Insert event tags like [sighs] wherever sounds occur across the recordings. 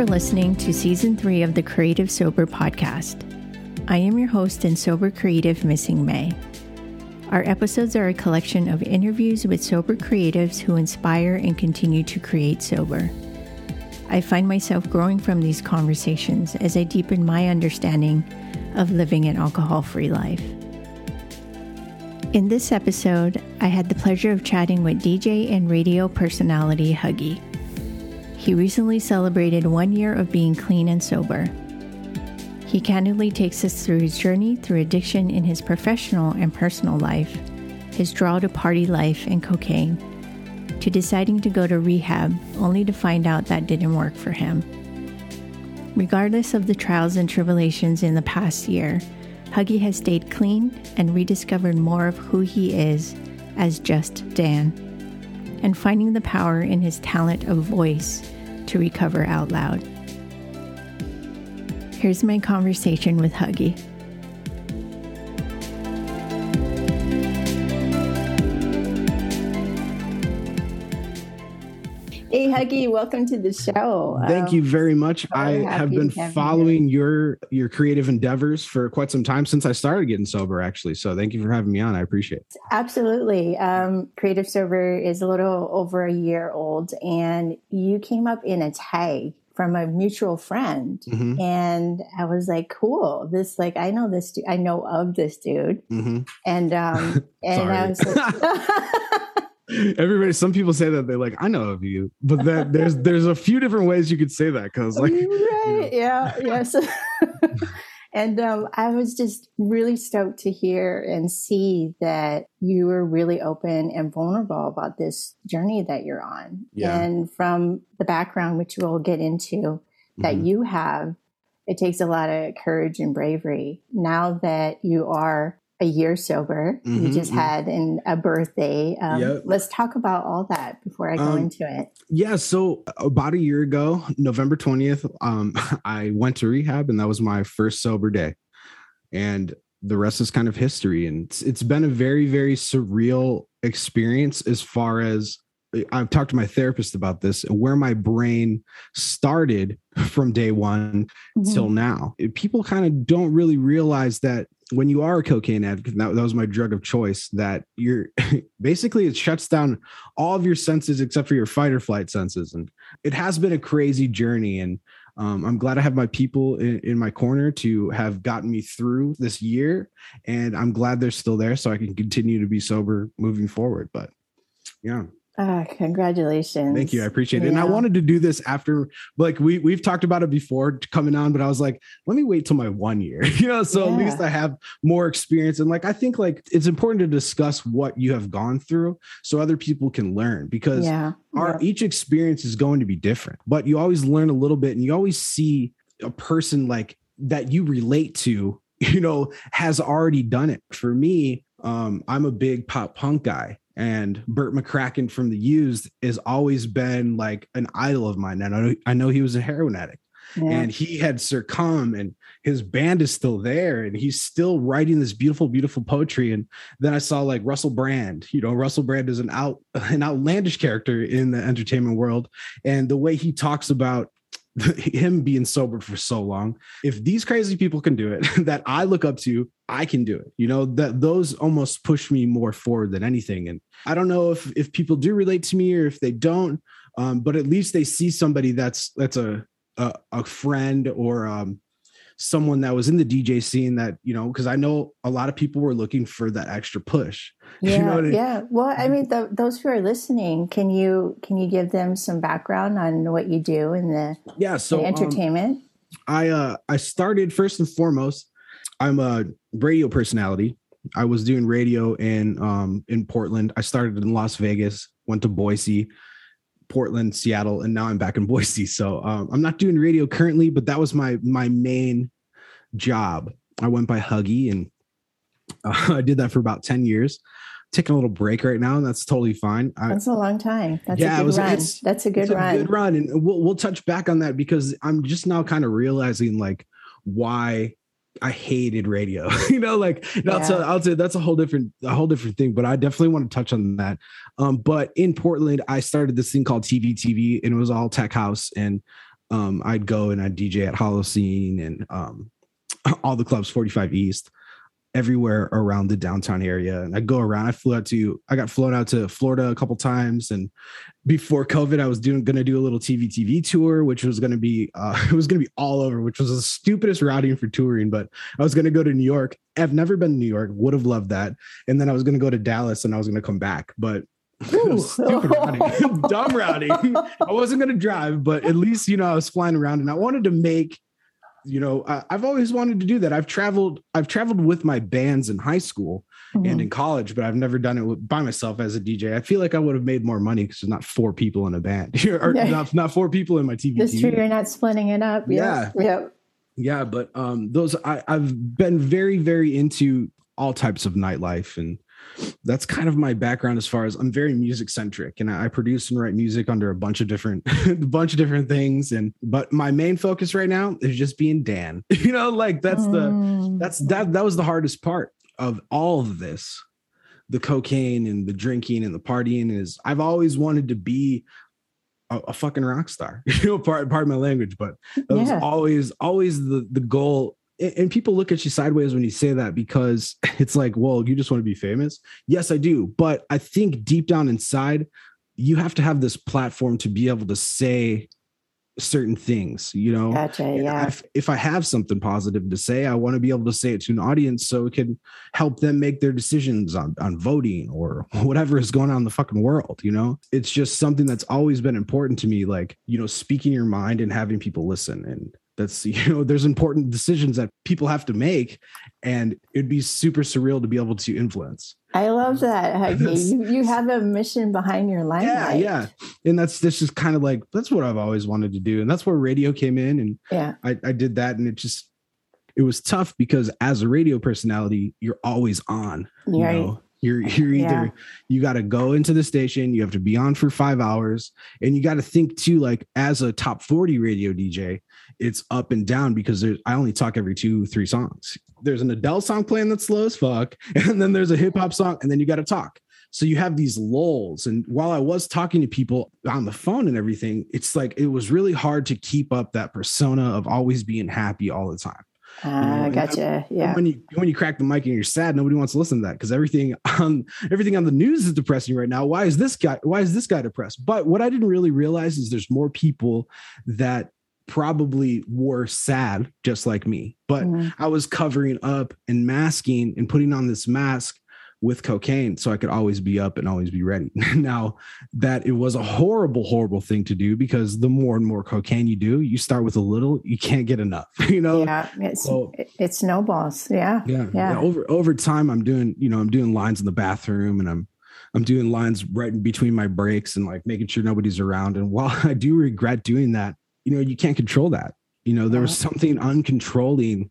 For listening to season three of the Creative Sober podcast. I am your host and sober creative, Missing Mei. Our episodes are a collection of interviews with sober creatives who inspire and continue to create sober. I find myself growing from these conversations as I deepen my understanding of living an alcohol free life. In this episode, I had the pleasure of chatting with DJ and radio personality Huggie. He recently celebrated one year of being clean and sober. He candidly takes us through his journey through addiction in his professional and personal life, his draw to party life and cocaine, to deciding to go to rehab only to find out that didn't work for him. Regardless of the trials and tribulations in the past year, Huggie has stayed clean and rediscovered more of who he is as just Dan, and finding the power in his talent of voice to recover out loud. Here's my conversation with Huggie. Hey, Huggie, welcome to the show. Thank um, you very much. I have been following your your creative endeavors for quite some time since I started getting sober, actually. So thank you for having me on. I appreciate it. Absolutely. Um, creative Sober is a little over a year old, and you came up in a tag from a mutual friend mm-hmm. and i was like cool this like i know this i know of this dude mm-hmm. and um [laughs] and i was like [laughs] [laughs] everybody some people say that they're like i know of you but that there's there's a few different ways you could say that because like right you know. yeah yes [laughs] And um, I was just really stoked to hear and see that you were really open and vulnerable about this journey that you're on. Yeah. And from the background, which we'll get into, that mm-hmm. you have, it takes a lot of courage and bravery. Now that you are a year sober. Mm-hmm, you just mm-hmm. had an, a birthday. Um, yep. Let's talk about all that before I go um, into it. Yeah. So about a year ago, November 20th, um, [laughs] I went to rehab and that was my first sober day. And the rest is kind of history. And it's, it's been a very, very surreal experience as far as I've talked to my therapist about this, where my brain started [laughs] from day one mm-hmm. till now. People kind of don't really realize that when you are a cocaine addict, that, that was my drug of choice, that you're [laughs] basically it shuts down all of your senses except for your fight or flight senses. And it has been a crazy journey. And um, I'm glad I have my people in, in, my corner to have gotten me through this year. And I'm glad they're still there so I can continue to be sober moving forward. But yeah. Ah, congratulations. Thank you. I appreciate it. Yeah. And I wanted to do this after like we we've talked about it before coming on, but I was like, let me wait till my one year, [laughs] you know, so yeah. at least I have more experience. And like I think like it's important to discuss what you have gone through so other people can learn because yeah. our each experience is going to be different, but you always learn a little bit and you always see a person like that you relate to, [laughs] you know, has already done it. For me, um, I'm a big pop punk guy and Bert McCracken from the Used has always been like an idol of mine. And I know, I know he was a heroin addict. Yeah. And he had succumbed, and his band is still there, and he's still writing this beautiful, beautiful poetry. And then I saw like Russell Brand. You know, Russell Brand is an out [laughs] an outlandish character in the entertainment world, and the way he talks about [laughs] him being sober for so long. If these crazy people can do it [laughs] that i look up to i can do it you know that those almost push me more forward than anything. And i don't know if if people do relate to me or if they don't um, but at least they see somebody that's that's a a, a friend or um, someone that was in the DJ scene that, you know, because I know a lot of people were looking for that extra push. Yeah. [laughs] You know I mean? Yeah. Well, I mean, the, those who are listening, can you, can you give them some background on what you do in the, yeah, so the um, entertainment? Um, I, uh, I started first and foremost, I'm a radio personality. I was doing radio in, um, in Portland. I started in Las Vegas, went to Boise, Portland, Seattle, and now I'm back in [laughs] Boise. So um, I'm not doing radio currently, but that was my my main job. I went by Huggie, and [laughs] uh, I did that for about ten years. Taking a little break right now, and that's totally fine. I, that's a long time. That's yeah, a good was, run. That's a good run. A good run, and we'll we'll touch back on that because I'm just now kind of realizing like why I hated radio. [laughs] you know, like yeah. I'll, tell, I'll say that's a whole different a whole different thing. But I definitely want to touch on that. Um, but in Portland, I started this thing called TVTV, and it was all tech house. And um, I'd go and I'd DJ at Holocene and um, [laughs] all the clubs, 45 East, everywhere around the downtown area. And I go around. I flew out to, I got flown out to Florida a couple times. And before COVID, I was doing going to do a little TVTV tour, which was going to be, uh, [laughs] it was going to be all over, which was the stupidest routing for touring. But I was going to go to New York. I've never been to New York. Would have loved that. And then I was going to go to Dallas and I was going to come back, but. [laughs] Stupid routing, [laughs] dumb routing. I wasn't going to drive, but at least you know I was flying around, and I wanted to make you know I, have always wanted to do that. I've traveled i've traveled with my bands in high school mm-hmm. and in college but i've never done it by myself as a dj i feel like i would have made more money because there's not four people in a band [laughs] or yeah. not, not four people in my tv that's true you're not splitting it up yeah. Yeah. Yeah but um those I, i've been very very into all types of nightlife and that's kind of my background as far as I'm very music centric and I produce and write music under a bunch of different a [laughs] bunch of different things and but my main focus right now is just being Dan. [laughs] You know, like that's the mm. that's that that was the hardest part of all of this. The cocaine and the drinking and the partying is I've always wanted to be a, a fucking rock star. [laughs] You know, part part of my language, but that yeah. was always always the the goal and people look at you sideways when you say that because [laughs] it's like, well, you just want to be famous. Yes, I do. But I think deep down inside, you have to have this platform to be able to say certain things, you know? Gotcha, yeah. If, if I have something positive to say, I want to be able to say it to an audience so it can help them make their decisions on, on voting or [laughs] whatever is going on in the fucking world, you know? It's just something that's always been important to me, like, you know, speaking your mind and having people listen. And that's [laughs] you know there's important decisions that people have to make and it'd be super surreal to be able to influence. I love that [laughs] you, you have a mission behind your life yeah yeah. And that's this is kind of like that's what i've always wanted to do and that's where radio came in and yeah. I, I did that and it just it was tough because as a radio personality you're always on you right. know you're you're either yeah. you got to go into the station, you have to be on for 5 hours and you got to think too like as a top 40 radio DJ, it's up and down because there's I only talk every 2 3 songs. There's an Adele song playing that's slow as fuck [laughs] and then there's a hip hop song and then you got to talk. So you have these lulls. And while I was talking to people on the phone and everything, it's like it was really hard to keep up that persona of always being happy all the time. Ah, uh, gotcha. Yeah. When you when you crack the mic and you're sad, nobody wants to listen to that because everything on everything on the news is depressing right now. Why is this guy? Why is this guy depressed? But what I didn't really realize is there's more people that probably were sad just like me but mm. i was covering up and masking and putting on this mask with cocaine so I could always be up and always be ready. [laughs] now, that it was a horrible, horrible thing to do because the more and more cocaine you do, you start with a little, you can't get enough, [laughs] you know? Yeah, it's, so, it snowballs. Yeah, yeah. Yeah. Over, over time, I'm doing, you know, I'm doing lines in the bathroom and I'm, I'm doing lines right in between my breaks and like making sure nobody's around. And while [laughs] I do regret doing that, you know, you can't control that. You know, there was something uncontrolling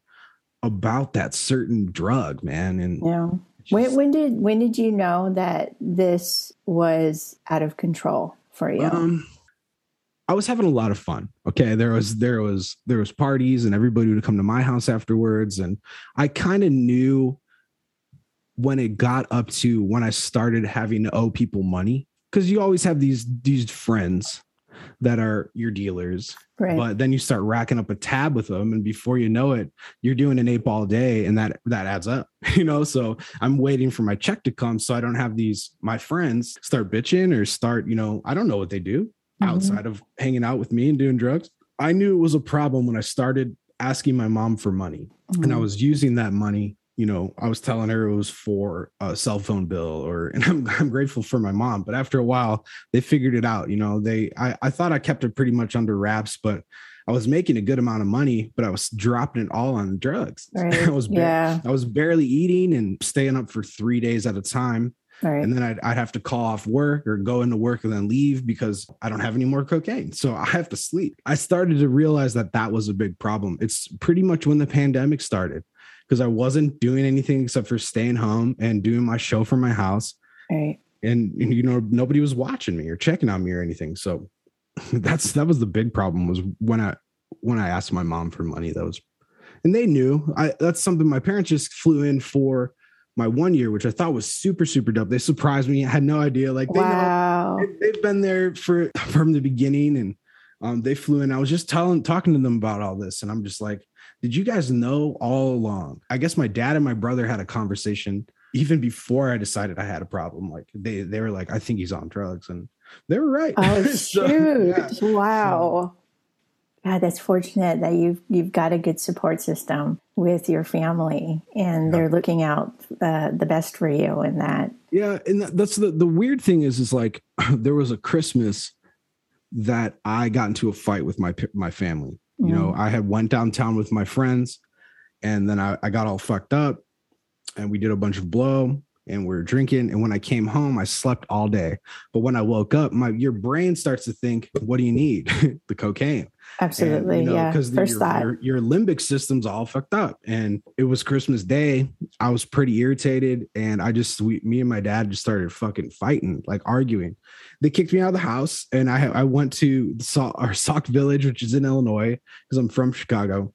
about that certain drug, man. And yeah when, when did when did you know that this was out of control for you? Um, I was having a lot of fun. Okay, there was there was there was parties and everybody would come to my house afterwards, and I kind of knew when it got up to when I started having to owe people money because you always have these these friends that are your dealers. Right. But then you start racking up a tab with them, and before you know it, you're doing an eight ball day, and that that adds up. [laughs] You know, so I'm waiting for my check to come, so I don't have these my friends start bitching or start. You know, I don't know what they do mm-hmm. outside of hanging out with me and doing drugs. I knew it was a problem when I started asking my mom for money, mm-hmm. and I mm-hmm. was using that money you know, I was telling her it was for a cell phone bill or, [laughs] and I'm, I'm grateful for my mom, but after a while they figured it out, you know, they, I, I thought I kept it pretty much under wraps, but I was making a good amount of money, but I was dropping it all on drugs. [laughs] Right. I was, yeah. I was barely eating and staying up for three days at a time. Right. And then I'd, I'd have to call off work or go into work and then leave because I don't have any more cocaine. So I have to sleep. I started to realize that that was a big problem. It's pretty much when the pandemic started because I wasn't doing anything except for staying home and doing my show from my house. Right. And you know, nobody was watching me or checking on me or anything. So [laughs] that's that was the big problem was when I when I asked my mom for money. That was and they knew I that's something my parents just flew in for my one year, which I thought was super, super dope. They surprised me. I had no idea. Like they wow. know they've been there for from the beginning and um, they flew in. I was just telling, talking to them about all this, and I'm just like, did you guys know all along? I guess my dad and my brother had a conversation even before I decided I had a problem. Like they they were like, I think he's on drugs, and they were right. Oh [laughs] so, shoot! Yeah. Wow. God, that's fortunate that you've you've got a good support system with your family, and yeah. they're looking out uh, the best for you in that. Yeah, and that's the the weird thing is is like [clears throat] there was a Christmas that I got into a fight with my my family. You mm-hmm. know, I had went downtown with my friends, and then I, I got all fucked up, and we did a bunch of blow, and we are drinking. And when I came home, I slept all day. But when I woke up, my your brain starts to think, "What do you need? [laughs] the cocaine." Absolutely, and, you know, yeah. First your. Your, your, limbic system's all fucked up. And it was Christmas Day. I was pretty irritated, and I just, we, me and my dad just started fucking fighting, like arguing. They kicked me out of the house, and I I went to Sauk, our Sauk Village, which is in Illinois, because I'm from Chicago,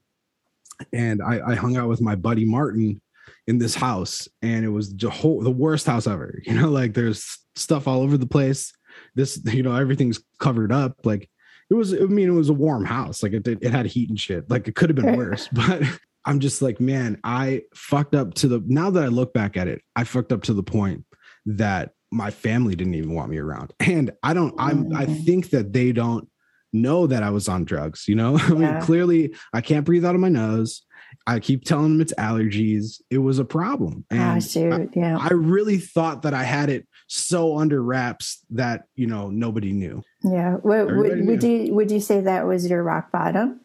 and I, I hung out with my buddy Martin in this house and it was the whole the worst house ever [laughs] you know like there's stuff all over the place this you know everything's covered up like it was i mean it was a warm house like it, it had heat and shit like it could have been worse [laughs] but i'm just like man i fucked up to the now that i look back at it i fucked up to the point that my family didn't even want me around and i don't i'm i mm. think that they don't know that i was on drugs you know [laughs] i mean clearly i can't breathe out of my nose I keep telling them it's allergies. It was a problem. Ah, and oh, shoot. Yeah. I, I really thought that I had it so under wraps that, you know, nobody knew. Yeah. Would, would, would you would you say that was your rock bottom?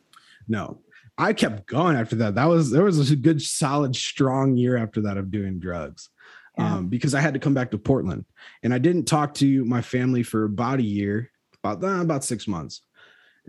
No. I kept going after that. That was there was a good, solid, strong year after that of doing drugs. Yeah. Um, because I had to come back to Portland. And I didn't talk to my family for about a year, about uh, about six months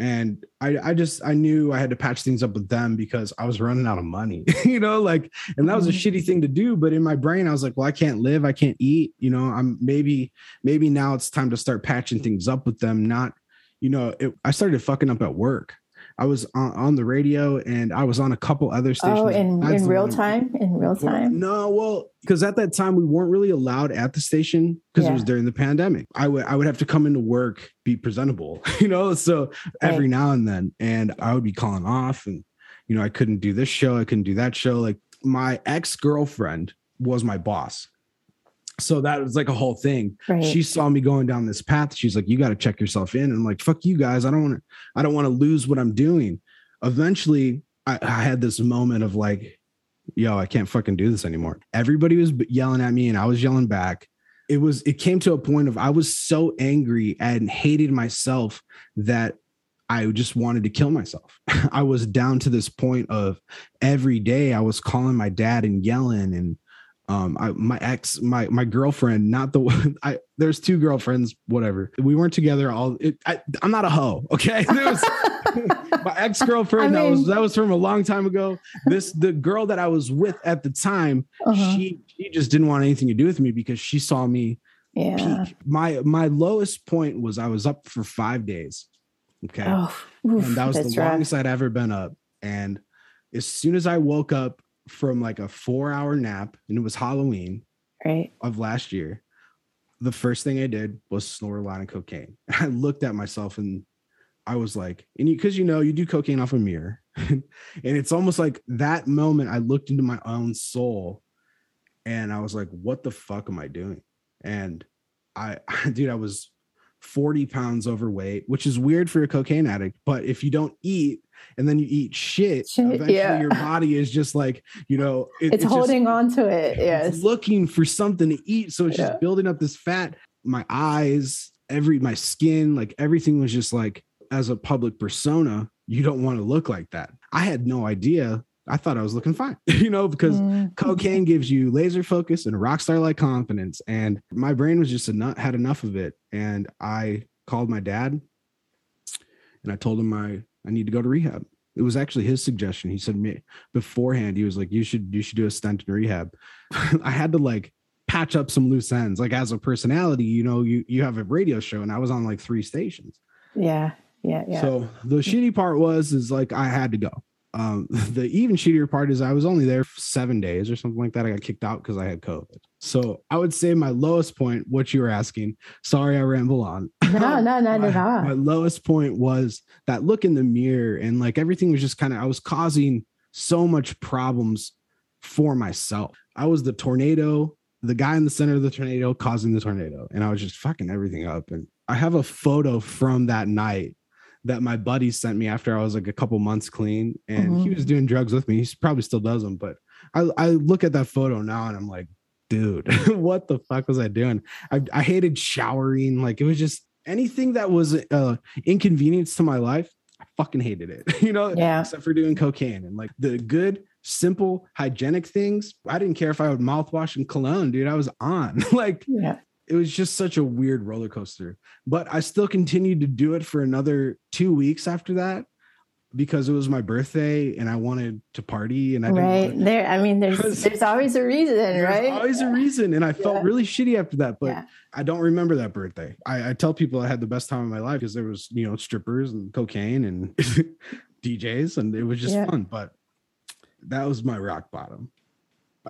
and I, I just I knew I had to patch things up with them because I was running out of money, [laughs] you know, like, and that was a mm-hmm. shitty thing to do. But in my brain, I was like, well, I can't live, I can't eat, you know. I'm maybe maybe now it's time to start patching things up with them. Not, you know, it, I started fucking up at work. I was on, on, the radio and I was on a couple other oh, stations. Oh, in, in real time? In real time? No, well, because at that time we weren't really allowed at the station because yeah. it was during the pandemic. I would I would have to come into work, be presentable, [laughs] you know. So every right. now and then, and I would be calling off, and you know, I couldn't do this show, I couldn't do that show. Like my ex girlfriend was my boss so that was like a whole thing. Right. She saw me going down this path. She's like, "You got to check yourself in." And I'm like, "Fuck you guys! I don't want to. I don't want to lose what I'm doing." Eventually, I, I had this moment of like, "Yo, I can't fucking do this anymore." Everybody was yelling at me, and I was yelling back. It was. It came to a point of I was so angry and hated myself that I just wanted to kill myself. [laughs] I was down to this point of every day I was calling my dad and yelling and um I, my ex my my girlfriend not the one [laughs] i there's two girlfriends whatever we weren't together all it, I, am not a hoe okay [laughs] was, [laughs] my ex-girlfriend I mean, that was that was from a long time ago this the girl that i was with at the time uh-huh. she she just didn't want anything to do with me because she saw me yeah peak. my my lowest point was i was up for five days okay oh, oof, and that was the rough. longest i'd ever been up and as soon as i woke up from like a four hour nap and it was Halloween right. of last year. The first thing I did was snort a lot of cocaine. [laughs] I looked at myself and I was like, and you, cause you know, you do cocaine off a mirror. [laughs] and it's almost like that moment I looked into my own soul and I was like, what the fuck am I doing? And I, [laughs] dude, I was 40 pounds overweight, which is weird for a cocaine addict. But if you don't eat and then you eat shit, eventually yeah. your body is just like, you know, it, it's, it's, holding just, on to it. Yes. looking for something to eat. So it's yeah. just building up this fat. My eyes, every, my skin, like everything was just like, as a public persona, you don't want to look like that. I had no idea I thought I was looking fine, [laughs] you know, because mm. cocaine gives you laser focus and rock star like confidence. And my brain was just enough, had enough of it. And I called my dad and I told him I, I need to go to rehab. It was actually his suggestion. He said me beforehand, he was like, you should, you should do a stint in rehab. [laughs] I had to like patch up some loose ends. Like as a personality, you know, you, you have a radio show and I was on like three stations. Yeah. Yeah. Yeah. So the shitty part was, is like, I had to go um, [laughs] the even shittier part is I was only there for seven days or something like that. I got kicked out because I had COVID. So I would say my lowest point, what you were asking. Sorry, I ramble on. [laughs] No, no, not at all. My lowest point was that look in the mirror and like everything was just kind of I was causing so much problems for myself. I was the tornado, the guy in the center of the tornado causing the tornado, and I was just fucking everything up. And I have a photo from that night that my buddy sent me after I was like a couple months clean, and mm-hmm. he was doing drugs with me. He probably still does them, but I, I look at that photo now and I'm like, dude, [laughs] what the fuck was I doing? I, I hated showering. Like it was just anything that was uh inconvenience to my life. I fucking hated it, [laughs] you know, yeah. except for doing cocaine and like the good, simple, hygienic things. I didn't care if I would mouthwash and cologne, dude. I was on [laughs] like, yeah. It was just such a weird roller coaster, but I still continued to do it for another two weeks after that because it was my birthday and I wanted to party and I right there. I mean, there's there's always a reason, there's right? Always a reason, and I felt yeah. really shitty after that. But yeah. I don't remember that birthday. I, I, tell people I had the best time of my life because there was you know strippers and cocaine and [laughs] DJs, and it was just yeah. fun. But that was my rock bottom.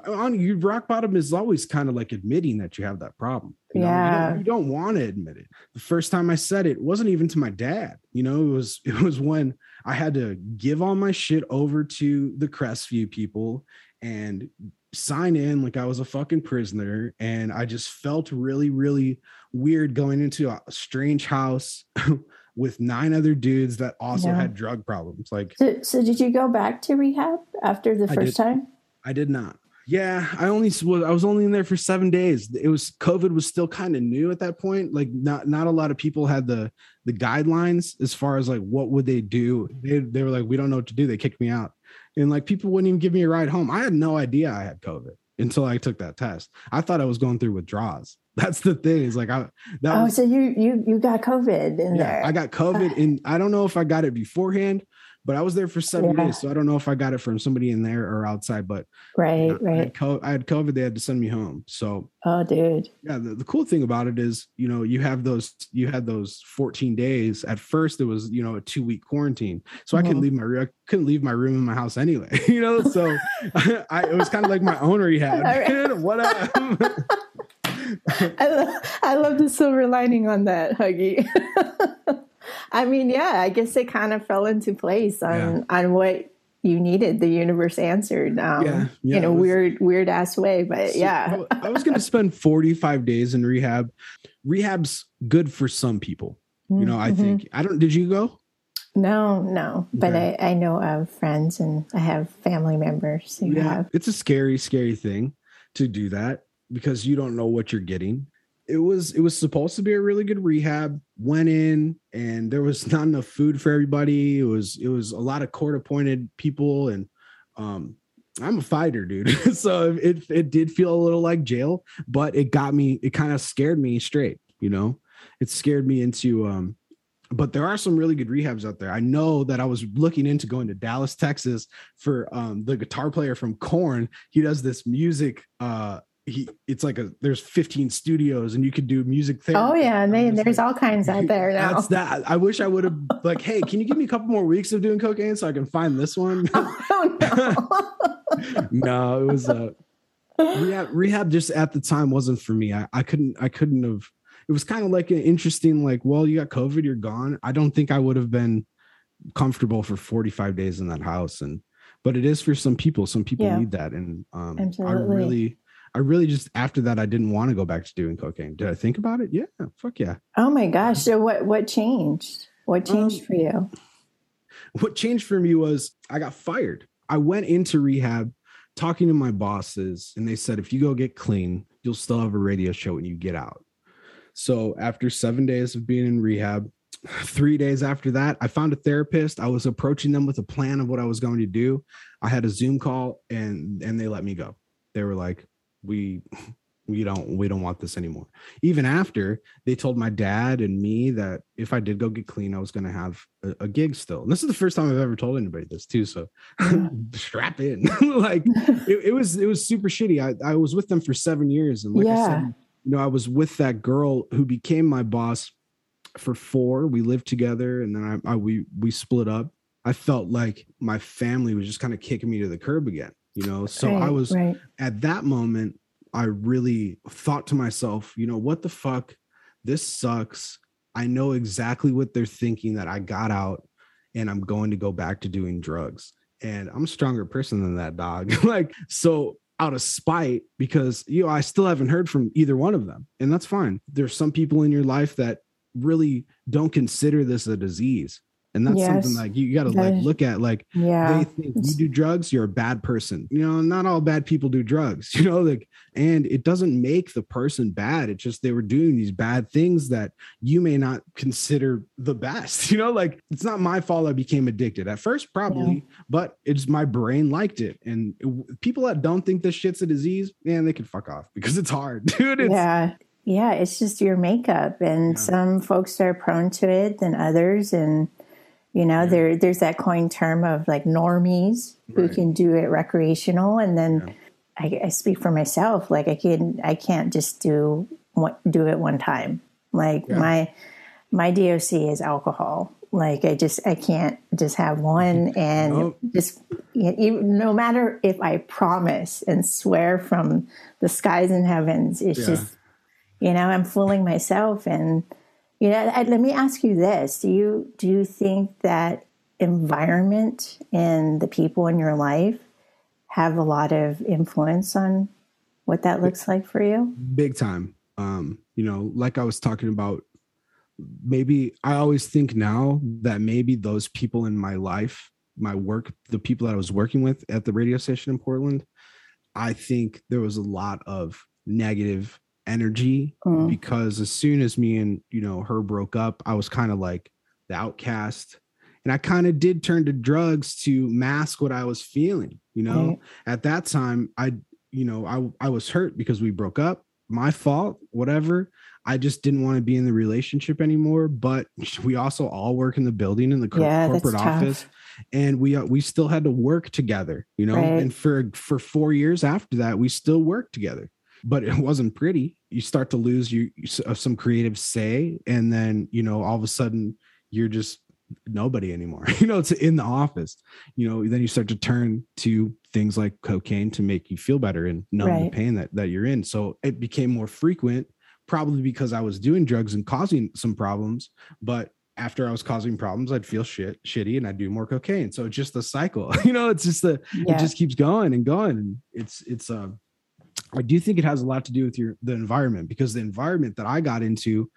On you, rock bottom is always kind of like admitting that you have that problem. You yeah, know, you don't, don't want to admit it. The first time I said it, it wasn't even to my dad. You know, it was [laughs] it was when I had to give all my shit over to the Crestview people and sign in like I was a fucking prisoner. And I just felt really, really weird going into a strange house [laughs] with nine other dudes that also yeah. had drug problems. Like, so, so, did you go back to rehab after the first I time? I did not. Yeah, I only was I was only in there for seven days. It was COVID was still kind of new at that point. Like not not a lot of people had the the guidelines as far as like what would they do. They they were like we don't know what to do. They kicked me out, and like people wouldn't even give me a ride home. I had no idea I had COVID until I took that test. I thought I was going through withdrawals. [laughs] That's the thing. Is like I that oh, was, so you you you got COVID in yeah, there. I got COVID, uh. and I don't know if I got it beforehand but I was there for seven yeah. days, so I don't know if I got it from somebody in there or outside. But right, right. I had, COVID, I had, COVID, They had to send me home. So oh, dude. Yeah. The, the, cool thing about it is, you know, you have those, you had those 14 days. At first, it was you know a two week quarantine, so mm-hmm. I couldn't mm-hmm. leave my room. I couldn't leave my room in my house anyway. [laughs] You know, [laughs] so [laughs] I, it was kind of like my own rehab. Right. what up? I, love, I love the silver lining on that, Huggie. I mean, yeah, I guess it kind of fell into place on yeah. on what you needed. The universe answered, um, yeah, yeah, in a was, weird, weird ass way. But so, yeah, I was going to spend [laughs] forty five days in rehab. Rehab's good for some people. You know, I mm-hmm. think. I don't. Did you go? No, no, but. I, I know of friends and I have family members who yeah, have. It's a scary, scary thing to do that because you don't know what you're getting it was it was supposed to be a really good rehab went in and there was [laughs] not enough food for everybody it was it was a lot of court appointed people and um i'm a fighter dude [laughs] so it it did feel a little like jail but it got me it kind of scared me straight you know it scared me into um but there are some really good rehabs out there. I know that I was looking into going to Dallas, Texas for um, the guitar player from Korn. He does this music uh, he it's like a there's 15 studios and you could do music therapy. Oh yeah, and they, there's like, all kinds out there now. That's that. I wish I would have like, hey, can you give me a couple more weeks of doing cocaine so I can find this one? [laughs] Oh no. [laughs] no, it was uh rehab rehab just at the time wasn't for me. I, I couldn't I couldn't have it was kind of like an interesting, like, well, you got COVID, you're gone. I don't think I would have been comfortable for 45 days in that house. And but it is for some people. Some people yeah. need that. And um I really I really just after that I didn't want to go back to doing cocaine. Did I think about it? Yeah, fuck yeah. Oh my gosh! So what what changed? What changed um, for you? What changed for me was I got fired. I went into rehab talking to my bosses, and they said if you go get clean, you'll still have a radio show when you get out. So after seven days of being in rehab, [sighs] three days after that, I found a therapist. I was approaching them with a plan of what I was going to do. I had a Zoom call, and and they let me go. They were like, we we don't we don't want this anymore. Even after they told my dad and me that if i did go get clean i was going to have a, a, gig still. And this is the first time i've ever told anybody this too so [laughs] strap in. [laughs] Like it, it, was it was super shitty. I, I was with them for seven years and like yeah. i said you know i was with that girl who became my boss for four. We lived together and then I, I we we split up. I felt like my family was just kind of kicking me to the curb again you know so right, i was right. at that moment I really thought to myself, you know, what the fuck? This sucks. I know exactly what they're thinking that I got out and I'm going to go back to doing drugs. And I'm a stronger person than that dog. [laughs] like, so out of spite, because, you know, I still haven't heard from either one of them. And that's fine. There's some people in your life that really don't consider this a disease and that's yes. something like you got to like look at like yeah they think you do drugs you're a bad person you know not all bad people do drugs [laughs] you know like and it doesn't make the person bad it's just they were doing these bad things that you may not consider the best [laughs] you know like it's not my fault i became addicted at first probably yeah. but it's my brain liked it and it, people that don't think this shit's a disease man they can fuck off [laughs] because it's hard dude it's, yeah yeah it's just your makeup and yeah. some folks are prone to it than others and you know, yeah. there there's that coined term of like normies right. who can do it recreational, and then yeah. I, I, speak for myself. Like I can I can't just do do it one time. Like yeah. my my DOC is alcohol. Like I just I can't just have one mm-hmm. and nope. just even, no matter if I promise and swear from the skies and heavens, it's just you know I'm fooling myself and you know, let me ask you this: Do you do you think that environment and the people in your life have a lot of influence on what that looks like for you? Big time. Um, you know, like I was talking about, maybe I always think now that maybe those people in my life, my work, the people that I was working with at the radio station in Portland, I think there was a lot of negative energy mm. because as soon as me and you know her broke up i was kind of like the outcast. And i kind of did turn to drugs to mask what i was feeling you know? Right. at that time i you know i i was hurt because we broke up. My fault whatever. I just didn't want to be in the relationship anymore but [laughs] we also all work in the building in the yeah, corporate office and we uh, we still had to work together you know? Right. and for for 4 years after that we still worked together but it wasn't pretty. You start to lose you uh, some creative say, and then you know all of a sudden you're just nobody anymore. [laughs] you know, it's in the office. You know, then you start to turn to things like cocaine to make you feel better and numb right. the pain that that you're in. So it became more frequent, probably because I was doing drugs and causing some problems, but after I was causing problems, I'd feel shit shitty and I'd do more cocaine. So it's just the cycle. [laughs] you know, it's just the yeah. it just keeps going and going. And it's it's uh I do think it has a lot to do with your the environment because the environment that I got into,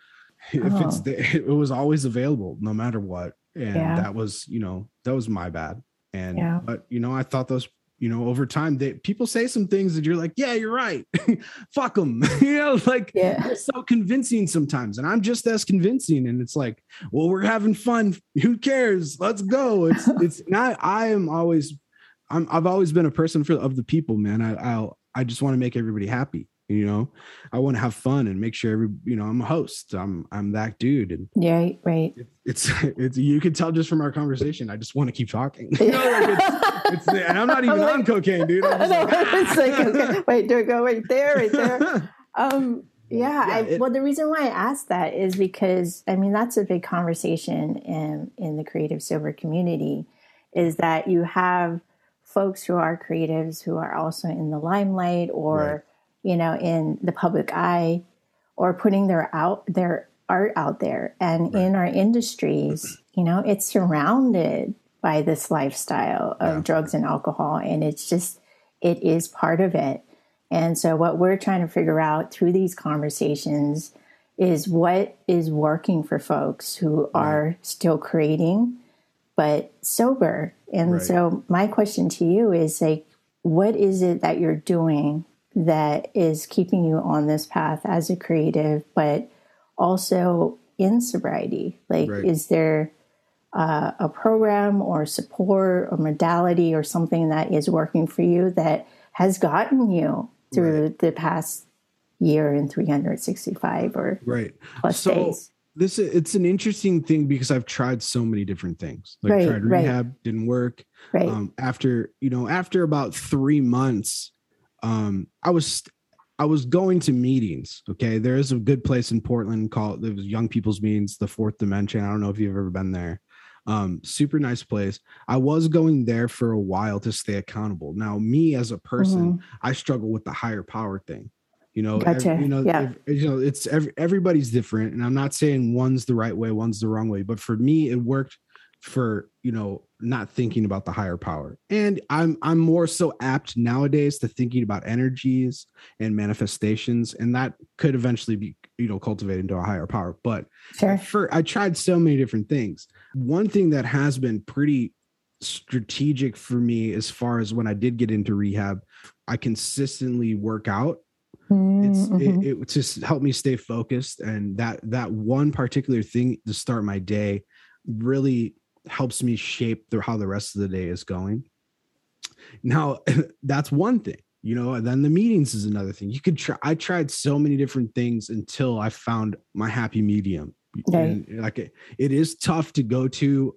if oh. it's the, [laughs] it was always available no matter what, and yeah. that was you know that was my bad. And yeah. but you know I thought those you know over time they people say some things that you're like yeah you're right [laughs] fuck them [laughs] you know like yeah. so convincing sometimes and i'm just as convincing and it's like well we're having fun who cares let's go it's it's not i am always i'm i've always been a person for of the people man i i'll I just want to make everybody happy. You know, I want to have fun and make sure every, you know, I'm a host. I'm, I'm that dude. And yeah, right. It, it's, [laughs] it's, you can tell just from our conversation. I just want to keep talking. You know, like it's, it's, and I'm not [laughs] even like, on cocaine, dude. I'm [laughs] like, it's like, wait, do it go right there, right there. Um, yeah, yeah I, it, well, the reason why I asked that is because I mean that's a big conversation in in the creative sober community, is that you have folks who are creatives who are also in the limelight or right. you know in the public eye or putting their out their art out there and right. in our industries you know it's surrounded by this lifestyle of yeah. drugs and alcohol and it's just it is part of it and so what we're trying to figure out through these conversations is what is working for folks who right. are still creating but sober. And right. so my question to you is like, what is it that you're doing that is keeping you on this path as a creative, but also in sobriety? Like, right. is there uh, a program or support or modality or something that is working for you that has gotten you through right. the past year and 365 or right plus so, days? This it's an interesting thing because I've tried so many different things. Like right, tried rehab, right. didn't work. Right. Um, after you know, after about three months, um, I was I was going to meetings. Okay, there is a good place in Portland called was Young People's Meetings, the Fourth Dimension. I don't know if you've ever been there. Um, super nice place. I was going there for a while to stay accountable. Now, me as a person, mm-hmm. I struggle with the higher power thing. You know, gotcha. every, you know, yeah. if, you know, it's every, everybody's different, and I'm not saying one's the right way, one's the wrong way, but for me, it worked for you know not thinking about the higher power and i'm i'm more so apt nowadays to thinking about energies and manifestations and that could eventually be you know cultivated into a higher power but sure. for i tried so many different things one thing that has been pretty strategic for me as far as when i did get into rehab i consistently work out it's Mm-hmm. it, it just helped me stay focused and that that one particular thing to start my day really helps me shape the, how the rest of the day is going now [laughs] that's one thing you know and then the meetings is another thing you could try i tried so many different things until i found my happy medium Right. And, like it, it is tough to go to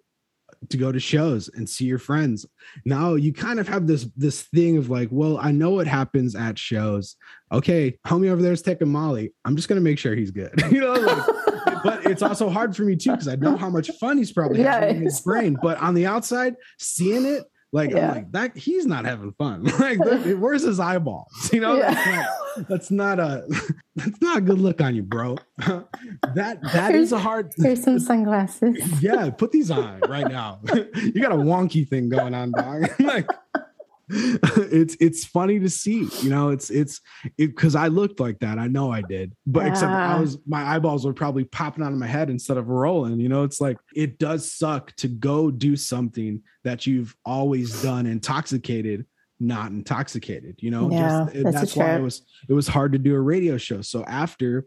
to go to shows and see your friends. Now you kind of have this this thing of like well i know what happens at shows. Okay homie over there is taking molly. I'm just gonna make sure he's good. [laughs] You know like, [laughs] but it's also hard for me too because i know how much fun he's probably having in his [laughs] brain. But on the outside seeing it like Yeah. i'm like that he's not having fun. Like where's his eyeballs? You know Yeah. That's, not, a [laughs] that's not a good look on you bro [laughs] that that is a hard Here's some [laughs] sunglasses. yeah, put these on right now. you got a wonky thing going on, dog. like it's it's funny to see, you know, it's it's it because I looked like that. I know I did, but except I was my eyeballs were probably popping out of my head instead of rolling. You know, it's like it does suck to go do something that you've always done intoxicated, not intoxicated. You know, Yeah, eh, Just- that's a that's why it was it was hard to do a radio show. So after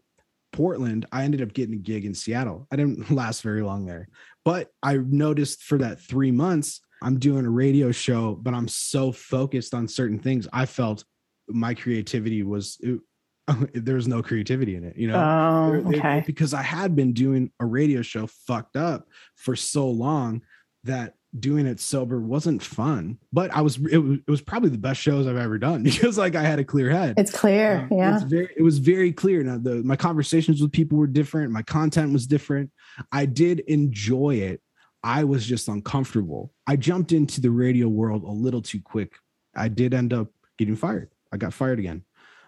Portland, I ended up getting a gig in Seattle. I didn't [laughs] last very long there, but I noticed for that three months, I'm doing a radio show, but I'm so focused on certain things. I felt my creativity was it, [laughs] there was no creativity in it, you know. Oh, okay. because I had been doing a radio show fucked up for so long that doing it sober wasn't fun. But I was it, was it was probably the best shows I've ever done [laughs] because like I had a clear head. It's clear. Um, yeah. It's very, it was very clear. Now, the, my conversations with people were different. My content was different. I did enjoy it. I was just uncomfortable. I jumped into the radio world a little too quick. I did end up getting fired. I got fired again.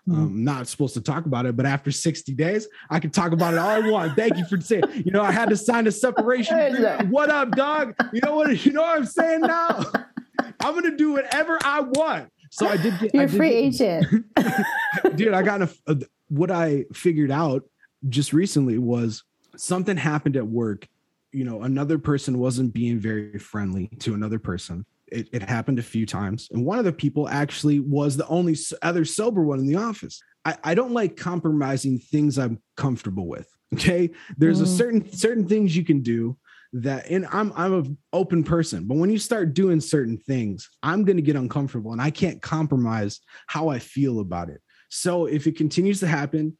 Hmm. Um, not supposed to talk about it, but after 60 days, I can talk about it all I want. Thank you for [laughs] saying, you know, I had to sign a separation. What up, dog? You know what? You know what I'm saying now? [laughs] I'm gonna do whatever I want. So I did get. You're did free get- agent. [laughs] dude i got a, a what i figured out just recently was something happened at work you know another person wasn't being very friendly to another person it, it happened a few times and one of the people actually was the only other sober one in the office. I, I don't like compromising things i'm comfortable with [laughs] okay? There's a Mm. certain certain things you can do that and i'm i'm an open person but when you start doing certain things i'm going to get uncomfortable and i can't compromise how i feel about it. So if it continues to happen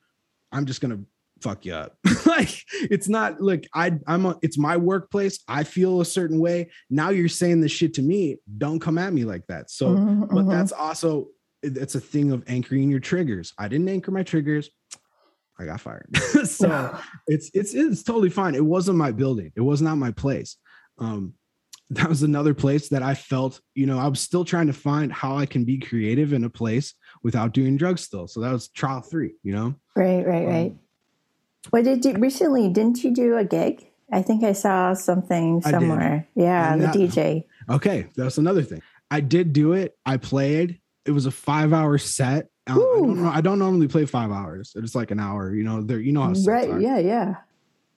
i'm just going to fuck you up. [laughs] Like it's not like i i'm a, it's my workplace. I feel a certain way. Now you're saying this shit to me. Don't come at me like that. So Mhm, but mhm. that's also it's a thing of anchoring your triggers. I didn't anchor my triggers. I got fired. [laughs] So it's it's it's totally fine. It wasn't my building. It was not my place. Um [laughs] that was another place that i felt you know i was still trying to find how i can be creative in a place without doing drugs still. So that was trial three you know? Right, right, Um, right. What did you recently? Didn't you do a gig? I think I saw something somewhere. Yeah, And the that- DJ. okay that's another thing i did do it i played it was a five hour set I don't know. I don't normally play five hours. It's like an hour. You know, there. You know how Right. are. Yeah, yeah.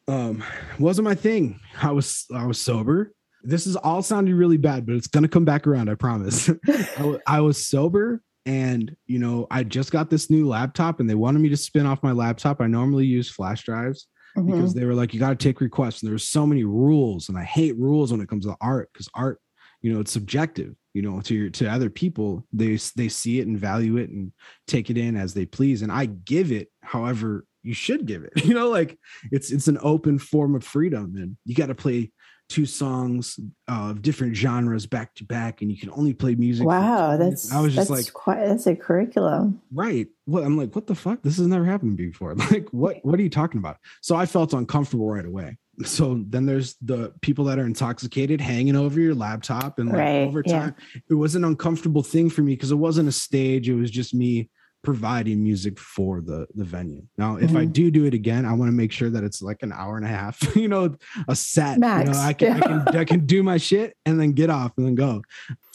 um wasn't my thing i was i was sober this is all sounding really bad but it's gonna come back around i promise [laughs] I, I was sober and you know i just got this new laptop and they wanted me to spin off my laptop. I normally use flash drives Mhm. because they were like you got to take requests. And there's so many rules and i hate rules when it comes to art because art you know it's subjective you know to your to other people. They they see it and value it and take it in as they please. And i give it however you should give it. [laughs] You know like it's it's an open form of freedom and you got to play two songs uh, of different genres back to back and you can only play music Wow, that's i was just that's like quite that's a curriculum. right. Well, i'm like what the fuck? This has never happened before. [laughs] Like what what are you talking about? So i felt uncomfortable right away. [laughs] So then there's the people that are intoxicated hanging over your laptop and like Right, over yeah. time it was an uncomfortable thing for me because it wasn't a stage it was just me providing music for the the venue. Now, if mm-hmm. I do do it again, I want to make sure that it's like an hour and a half, [laughs] you know, a set. Max. You know, I can, yeah. I can I can do my shit and then get off and then go.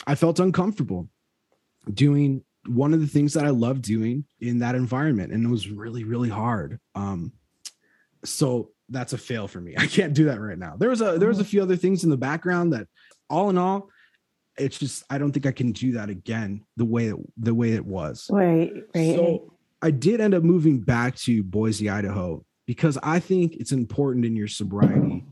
I felt uncomfortable doing one of the things that I love doing in that environment, and it was really really hard. Um, so that's a fail for me. [laughs] I can't do that right now. There was a there was a mm-hmm. few other things in the background that, all in all, it's just I don't think I can do that again the way it, the way it was. Right, right. So I did end up moving back to Boise, Idaho, because I think it's important in your sobriety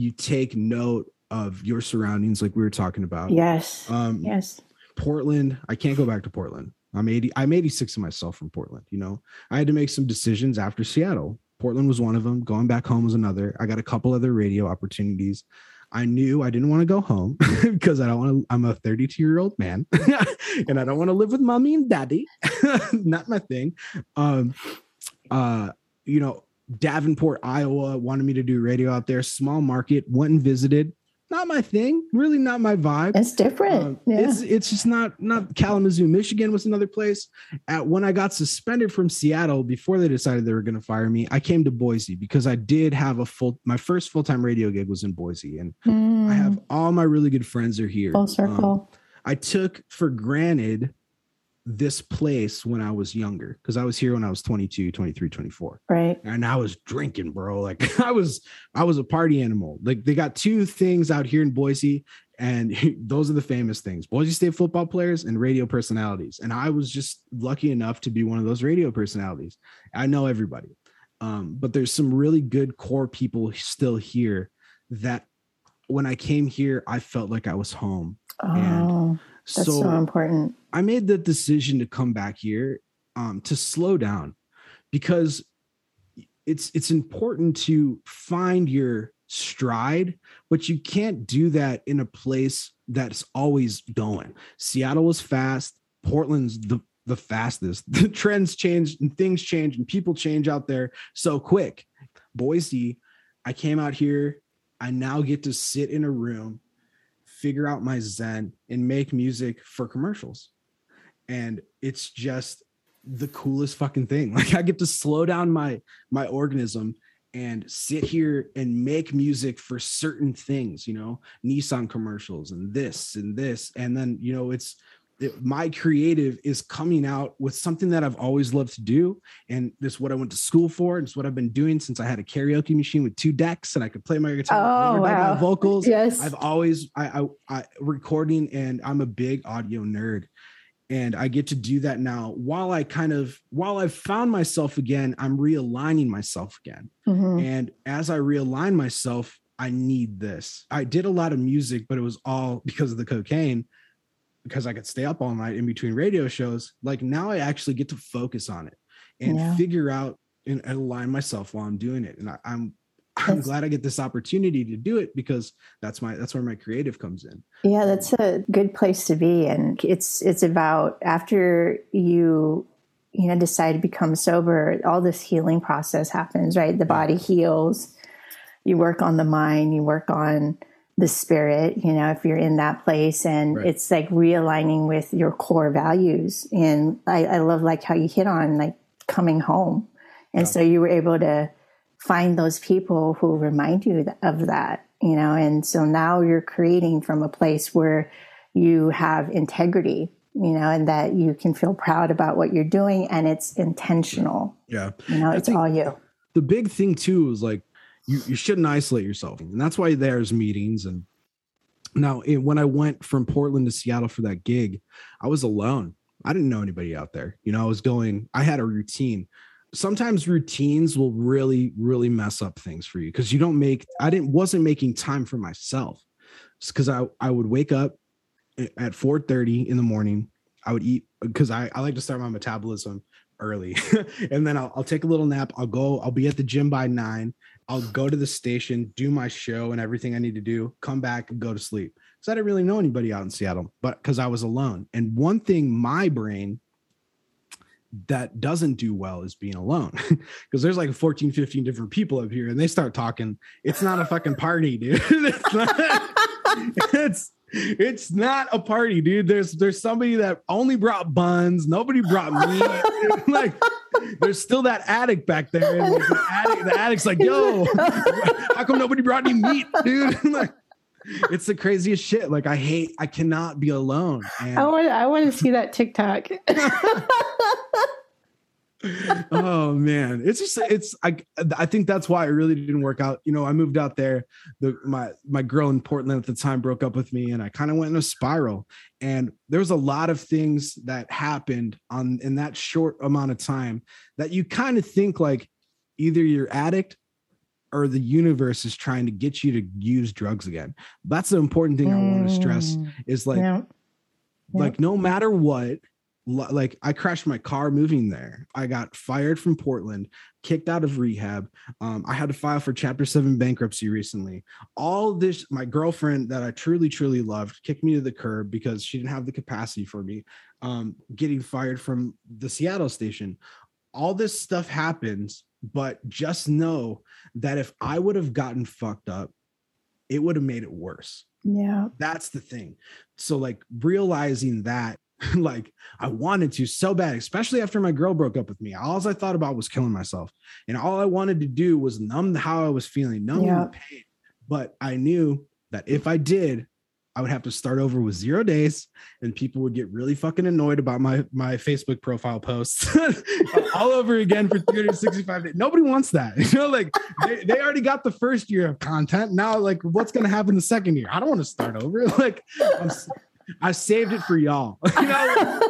you take note of your surroundings, like we were talking about. Yes. Um, yes. Portland. I can't go back to Portland. I'm 80. I'm 86 of myself from Portland. You know, I had to make some decisions after Seattle. Portland was one of them. Going back home was another. I got a couple other radio opportunities. I knew I didn't want to go home [laughs] because I don't want to. I'm a 32 year old man, [laughs] and I don't want to live with mommy and daddy. [laughs] Not my thing. Um, uh, you know, Davenport, Iowa wanted me to do radio out there. Small market. Went and visited not my thing. Really, not my vibe. It's different. Um, yeah. It's it's just not not Kalamazoo, Michigan was another place. At when I got suspended from Seattle before they decided they were going to fire me, I came to Boise because I did have a full. My first full time radio gig was in Boise, and mm. I have all my really good friends are here. Full circle. Um, I took for granted this place when I was younger because I was here when I was 22, 23, 24. Right. And I was drinking, bro. Like [laughs] I was I was a party animal. Like they got two things out here in Boise and [laughs] those are the famous things. Boise State football players and radio personalities. And I was just lucky enough to be one of those radio personalities. I know everybody. Um, but there's some really good core people still here that when I came here, I felt like I was home. Oh. And that's so, so important. I made the decision to come back here um, to slow down because it's it's important to find your stride, but you can't do that in a place that's always going. Seattle was fast. Portland's the the fastest. [laughs] The trends change and things change and people change out there so quick. Boise, I came out here. I now get to sit in a room figure out my zen and make music for commercials and it's just the coolest fucking thing [laughs] like i get to slow down my my organism and sit here and make music for certain things you know nissan commercials and this and this and then you know it's it, my creative is coming out with something that I've always loved to do. And this is what I went to school for. And it's what I've been doing since I had a karaoke machine with two decks and I could play my guitar, oh, wow. vocals. Yes. I've always, I, I, I, recording and I'm a big audio nerd. And I get to do that now while I kind of, while I've found myself again, I'm realigning myself again. Mm-hmm. And as I realign myself, I need this. I did a lot of music, but it was all because of the cocaine because I could stay up all night in between radio shows. Like now I actually get to focus on it and yeah. figure out and, align myself while I'm doing it. And I, I'm I'm glad I get this opportunity to do it because that's my that's where my creative comes in. Yeah, that's a good place to be. And it's it's about after you you know decide to become sober, all this healing process happens, right? The body heals. You work on the mind, you work on the spirit, you know, if you're in that place and right. it's like realigning with your core values. And I, I, love like how you hit on like coming home. And yeah. so you were able to find those people who remind you of that, you know, and so now you're creating from a place where you have integrity, you know, and that you can feel proud about what you're doing and it's intentional. Yeah. You know, it's all you. The big thing too is like you, you shouldn't isolate yourself. And that's why there's meetings. And now it, when I went from Portland to Seattle for that gig, I was alone. I didn't know anybody out there. You know, I was going, I had a routine. Sometimes routines will really, really mess up things for you because you don't make, I didn't, wasn't making time for myself. Because I, I would wake up at 4 30 in the morning. I would eat because I, I like to start my metabolism early [laughs] and then I'll, I'll, take a little nap i'll go i'll be at the gym by nine I'll go to the station, do my show and everything I need to do, come back and go to sleep. Because I didn't really know anybody out in Seattle, but because I was alone. And one thing my brain that doesn't do well is being alone [laughs] because there's like 14 15 different people up here and they start talking it's not a fucking party dude [laughs] it's not, [laughs] it's it's not a party, dude. There's there's somebody that only brought buns. Nobody brought meat. like there's still that addict back there. The, addict, the addict's like, yo, how come nobody brought any meat, dude? like, it's the craziest shit. Like I hate, I cannot be alone. And I want, I want to see that TikTok. [laughs] oh man, it's just it's I I think that's why it really didn't work out. You know, I moved out there. The my my girl in Portland at the time broke up with me, and I kind of went in a spiral. And there was a lot of things that happened on in that short amount of time that you kind of think like either you're addict or the universe is trying to get you to use drugs again. That's the important thing mm. I want to stress is like, yeah. like no matter what, like I crashed my car moving there. I got fired from Portland, kicked out of rehab. Um, I had to file for Chapter Seven bankruptcy recently. All this, my girlfriend that I truly, truly loved, kicked me to the curb because she didn't have the capacity for me. Um, getting fired from the Seattle station. All this stuff happens, but just know that if I would have gotten fucked up, it would have made it worse. Yeah. That's the thing. So, like, realizing that [laughs] like I wanted to so bad, especially after my girl broke up with me. All I thought about was killing myself. And all I wanted to do was numb how I was feeling, numb yeah. the pain. But I knew that if I did, I would have to start over with zero days and people would get really fucking annoyed about my my Facebook profile posts [laughs] all over again for 365 days. Nobody wants that. [laughs] You know, like they, they already got the first year of content. Now, like what's gonna happen the second year? I don't want to start over. [laughs] Like I'm, I saved it for y'all. you know?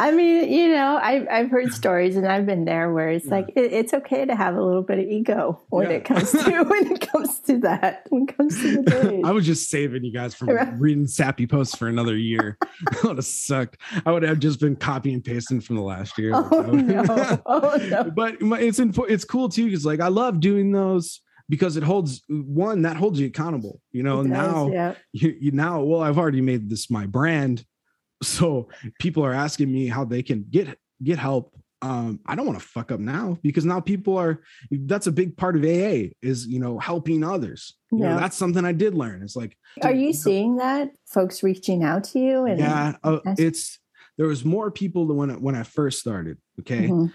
I mean, you know, I've I've heard stories and I've been there where it's yeah. like it, it's okay to have a little bit of ego when yeah. it comes to [laughs] when it comes to that when it comes to the [laughs] day. I was just saving you guys from reading sappy posts for another year. [laughs] that would have sucked. I would have just been copy and pasting from the last year. Oh, no. oh no! But it's it's cool too because like I love doing those because it holds one that holds you accountable you know does, now yeah. you, you now well i've already made this my brand so people are asking me how they can get get help. Um i don't want to fuck up now because now people are that's a big part of aa is you know helping others. Yeah. You know, that's something i did learn. It's like are you, you seeing that folks reaching out to you and yeah uh, it's there was more people than when when i first started okay? Mm-hmm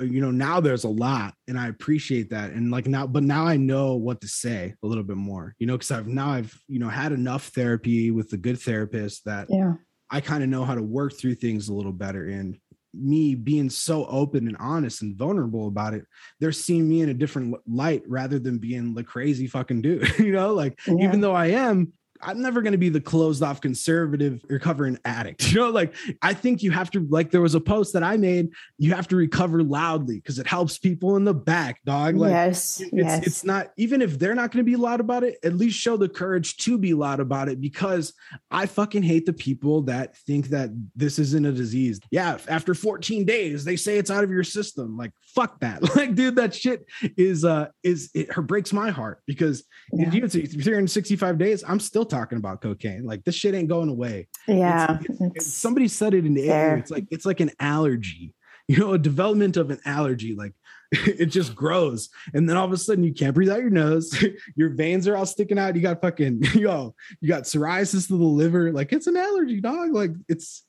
you know now there's a lot and i appreciate that and like now but now i know what to say a little bit more you know because i've now i've you know had enough therapy with a good therapist that yeah i kind of know how to work through things a little better and me being so open and honest and vulnerable about it they're seeing me in a different light rather than being the crazy fucking dude [laughs] you know like yeah. even though i am I'm never going to be the closed off conservative recovering addict. [laughs] You know, like I think you have to, like, there was a post that I made, you have to recover loudly because it helps people in the back, dog. Like, yes, it's, yes. it's not, even if they're not going to be loud about it, at least show the courage to be loud about it because I fucking hate the people that think that this isn't a disease. Yeah, after 14 days, they say it's out of your system. Like, fuck that. [laughs] Like, dude, that shit is, uh, is, it breaks my heart because yeah. if you, 365 days, I'm still talking about cocaine. Like this shit ain't going away. Yeah. It's, it's, it's, somebody said it in the air. It's like it's like an allergy. You know, a development of an allergy. Like [laughs] it just grows, and then all of a sudden you can't breathe out your nose. [laughs] your veins are all sticking out. You got fucking [laughs] yo. You got psoriasis to the liver. Like it's an allergy, dog. Like it's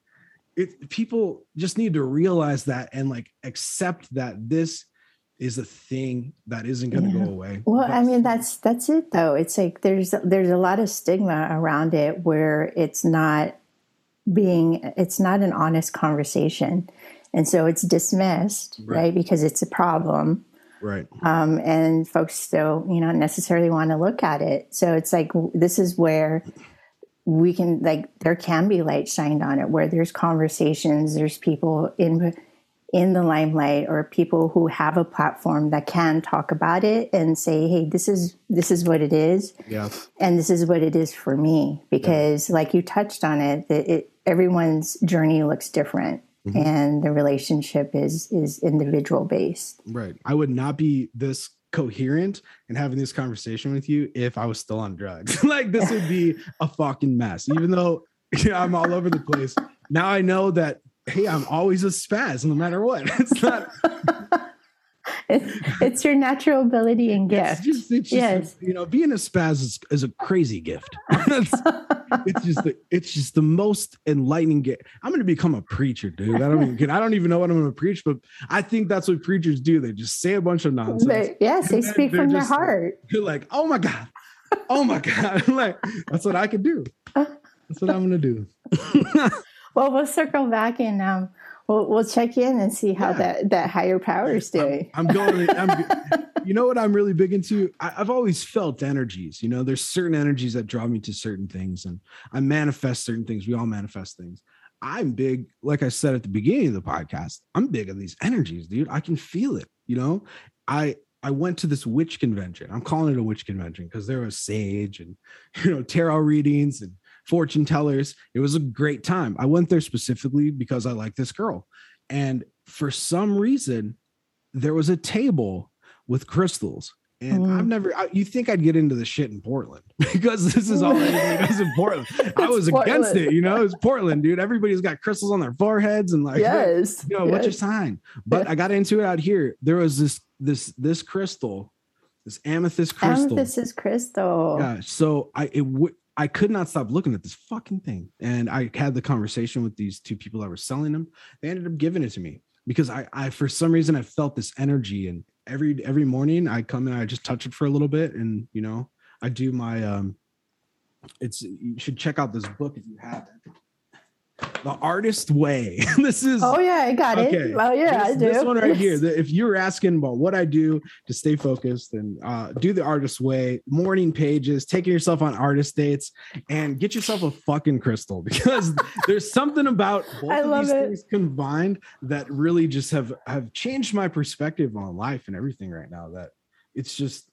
it. People just need to realize that and like accept that this is a thing that isn't going to yeah. go away. Well, I mean that's that's it though. It's like there's there's a lot of stigma around it where it's not being it's not an honest conversation. And so it's dismissed, right, right because it's a problem. Right. Um, and folks still, you know, necessarily want to look at it. So it's like this is where we can like there can be light shined on it where there's conversations, there's people in in the limelight or people who have a platform that can talk about it and say hey this is this is what it is. Yeah. And this is what it is for me because yeah. like you touched on it that it everyone's journey looks different mm-hmm. and the relationship is is individual based. Right. I would not be this coherent and having this conversation with you if i was still on drugs. [laughs] Like this would be a fucking mess. Even though [laughs] yeah, i'm all over the place. Now i know that hey, I'm always a spaz no matter what. [laughs] It's not. [laughs] it's it's your natural ability and gift. It's just, it's just yes. you know, being a spaz is, is a crazy gift. [laughs] it's, it's just the, it's just the most enlightening gift. I'm going to become a preacher, dude. I don't even I don't even know what I'm going to preach, but I think that's what preachers do. They just say a bunch of nonsense. They, yes, they speak from their heart. Like, you're like, oh my god, oh my god, like that's what I could do. That's what I'm going to do. Well, we'll circle back and um, we'll we'll check in and see how yeah. that that higher power is doing. I'm, I'm going. [laughs] I'm, you know what I'm really big into? I, have always felt energies. You know, there's certain energies that draw me to certain things, and I manifest certain things. We all manifest things. I'm big, like I said at the beginning of the podcast. I'm big on these energies, dude. I can feel it. You know, I I went to this witch convention. I'm calling it a witch convention because there was sage and [laughs] you know tarot readings and fortune tellers. It was a great time. I went there specifically because I like this girl. And for some reason, there was a table with crystals. And mm. I've never, I, you think I'd get into the shit in Portland [laughs] because this is all does in Portland. [laughs] I was Portland. against it, you know, it's Portland, dude. Everybody's got crystals on their foreheads and like, [laughs] yes, you know, yes. what's your sign? But I got into it out here. There was this, this, this crystal, this amethyst crystal. Amethyst is crystal. Yeah. So I, it would, I could not stop looking at this fucking thing. And I had the conversation with these two people that were selling them. They ended up giving it to me because I, I for some reason I felt this energy and every every morning I come and I just touch it for a little bit and you know I do my um it's you should check out this book if you haven't the artist way. [laughs] this is oh yeah, I got okay. it. Oh yeah, this, I do. This one right here. The, if you're asking about what I do to stay focused and uh, do the artist way, morning pages, taking yourself on artist dates, and get yourself a fucking crystal [laughs] because there's something about [laughs] both I of these it. things combined that really just have have changed my perspective on life and everything right now. That it's just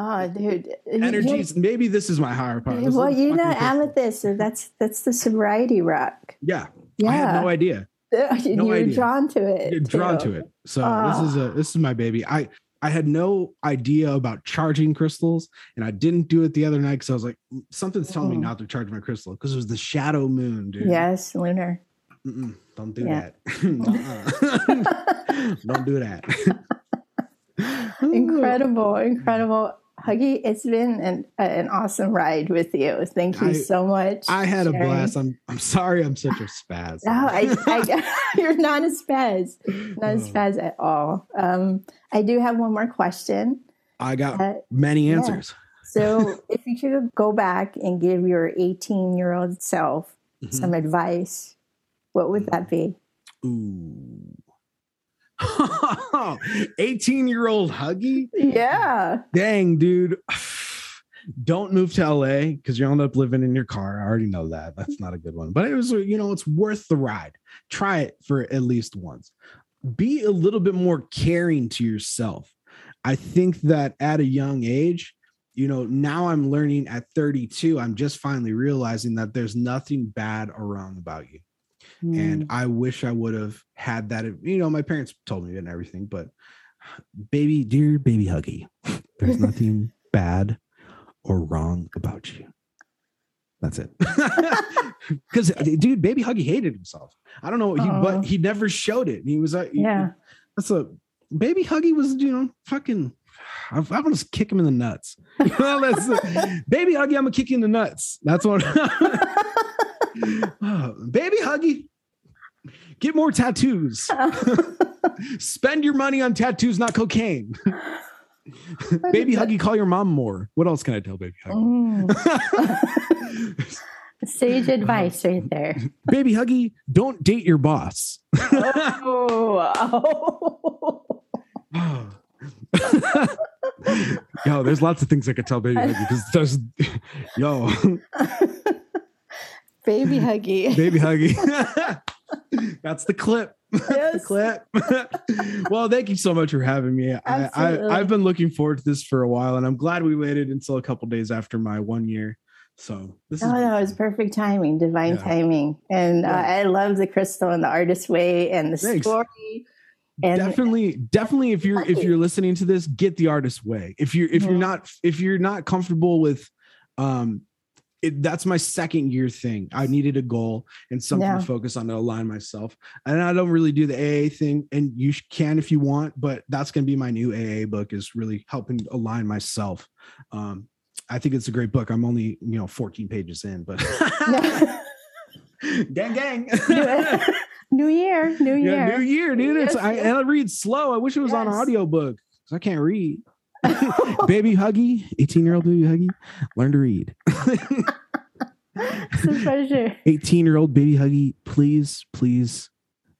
Oh, dude. Energies. Maybe this is my higher power. This well, you know, amethyst. So that's that's the sobriety rock. Yeah. Yeah. I had no idea. [laughs] No You're idea. drawn to it. You're drawn to it. So oh. this is a this is my baby. I I had no idea about charging crystals, and I didn't do it the other night because I was like, something's telling me mm. not to charge my crystal because it was the shadow moon, dude. Yes, lunar. Mm-mm, don't do yeah. that. [laughs] [laughs] don't do that. incredible, incredible. Huggie, it's been an, an awesome ride with you. Thank you I, so much. I had a blast. I'm I'm sorry I'm such a spaz. no, I, I, [laughs] [laughs] you're not a spaz. Not a oh. spaz at all. Um, I do have one more question. I got uh, many answers. Yeah. So [laughs] if you could go back and give your 18 year old self mm-hmm. some advice, what would that be? Ooh. [laughs] 18 year old Huggie? Yeah. Dang, dude. [sighs] Don't move to LA because you'll end up living in your car. I already know that. That's not a good one. But it was, you know, it's worth the ride. Try it for at least once. Be a little bit more caring to yourself. I think that at a young age, you know, now I'm learning at 32, I'm just finally realizing that there's nothing bad or wrong about you. Mm. And I wish I would have had that. You know, my parents told me and everything, but [sighs] baby, dear baby Huggie, [laughs] there's nothing bad or wrong about you. That's it. [laughs] Because dude, baby Huggie hated himself. I don't know, he, but he never showed it. He was like, yeah, that's a baby Huggie was, you know, fucking. [sighs] I'm, I'm gonna kick him in the nuts. [laughs] You know, baby Huggie, I'm gonna kick you in the nuts. That's what. Oh, [sighs] baby Huggie, get more tattoos. [laughs] Spend your money on tattoos, not cocaine. [laughs] baby Huggie, call your mom more. What else can I tell baby Huggie? Mm. [laughs] Sage advice right there. Baby Huggie, don't date your boss. oh. yo, there's lots of things I could tell baby Huggie because there's yo. Baby [laughs] Huggie. Baby Huggie. [laughs] [laughs] That's the clip. Yes. the clip. well, thank you so much for having me. I, I, have been looking forward to this for a while, and I'm glad we waited until a couple days after my one year. So this oh, is no, it was perfect timing, divine yeah. timing, and uh, yeah. uh, I love the crystal and the artist way and the Thanks. story. And definitely, definitely, if you're if you're listening to this, get the artist way. If you're if you're not if you're not comfortable with um it, that's my second year thing. I needed a goal and something Yeah. to focus on to align myself. And I don't really do the AA thing, and you can if you want, but that's going to be my new AA book is really helping align myself. Um, I think it's a great book. I'm only you know 14 pages in, but [laughs] gang gang. new [laughs] year, new year. yeah, new year, dude. It's Yes, I, and I read slow. I wish it was on Yes. audiobook because I can't read. Baby Huggie, 18 year old baby Huggie, learn to read. it's a pleasure. [laughs] 18 year old baby Huggie, please, please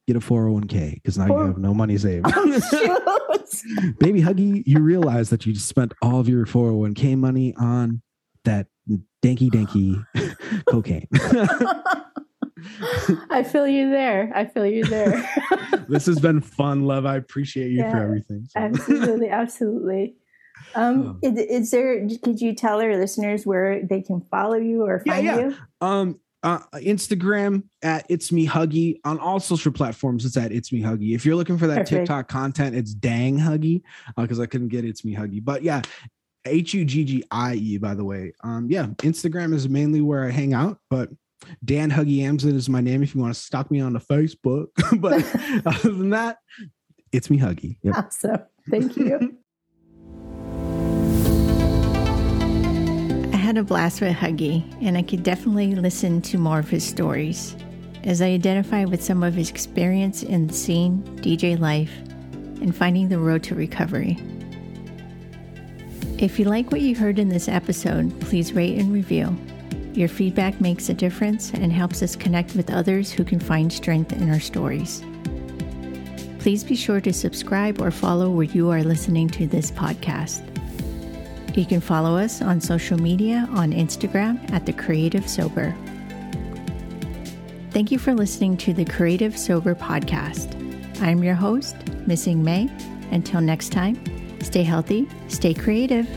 get a 401k because now Four- you have no money saved. Oh, [laughs] baby Huggy, you realize that you just spent all of your 401k money on that danky danky [laughs] cocaine. I feel you there. I feel you there. this has been fun, love. I appreciate you for everything. So- absolutely, absolutely. Um, Oh. is, there? Could you tell our listeners where they can follow you or find yeah. you? Um, uh, Instagram at it's me huggie on all social platforms. It's at it's me huggie. If you're looking for that Perfect. TikTok content, it's dang huggie because I couldn't get it's me huggie. But yeah, H U G G I E. By the way, um, yeah, Instagram is mainly where I hang out, but. Dan Huggie Amsden is my name if you want to stalk me on the Facebook. [laughs] but [laughs] other than that, it's me Huggie. Yep. Awesome. Thank you. [laughs] had a blast with Huggie, and I could definitely listen to more of his stories as I identify with some of his experience in scene, DJ life, and finding the road to recovery. If you like what you heard in this episode, please rate and review. Your feedback makes a difference and helps us connect with others who can find strength in our stories. Please be sure to subscribe or follow where you are listening to this podcast. You can follow us on social media on Instagram at The Creative Sober. Thank you for listening to the Creative Sober podcast. I'm your host, Missing Mei. Until next time, stay healthy, stay creative.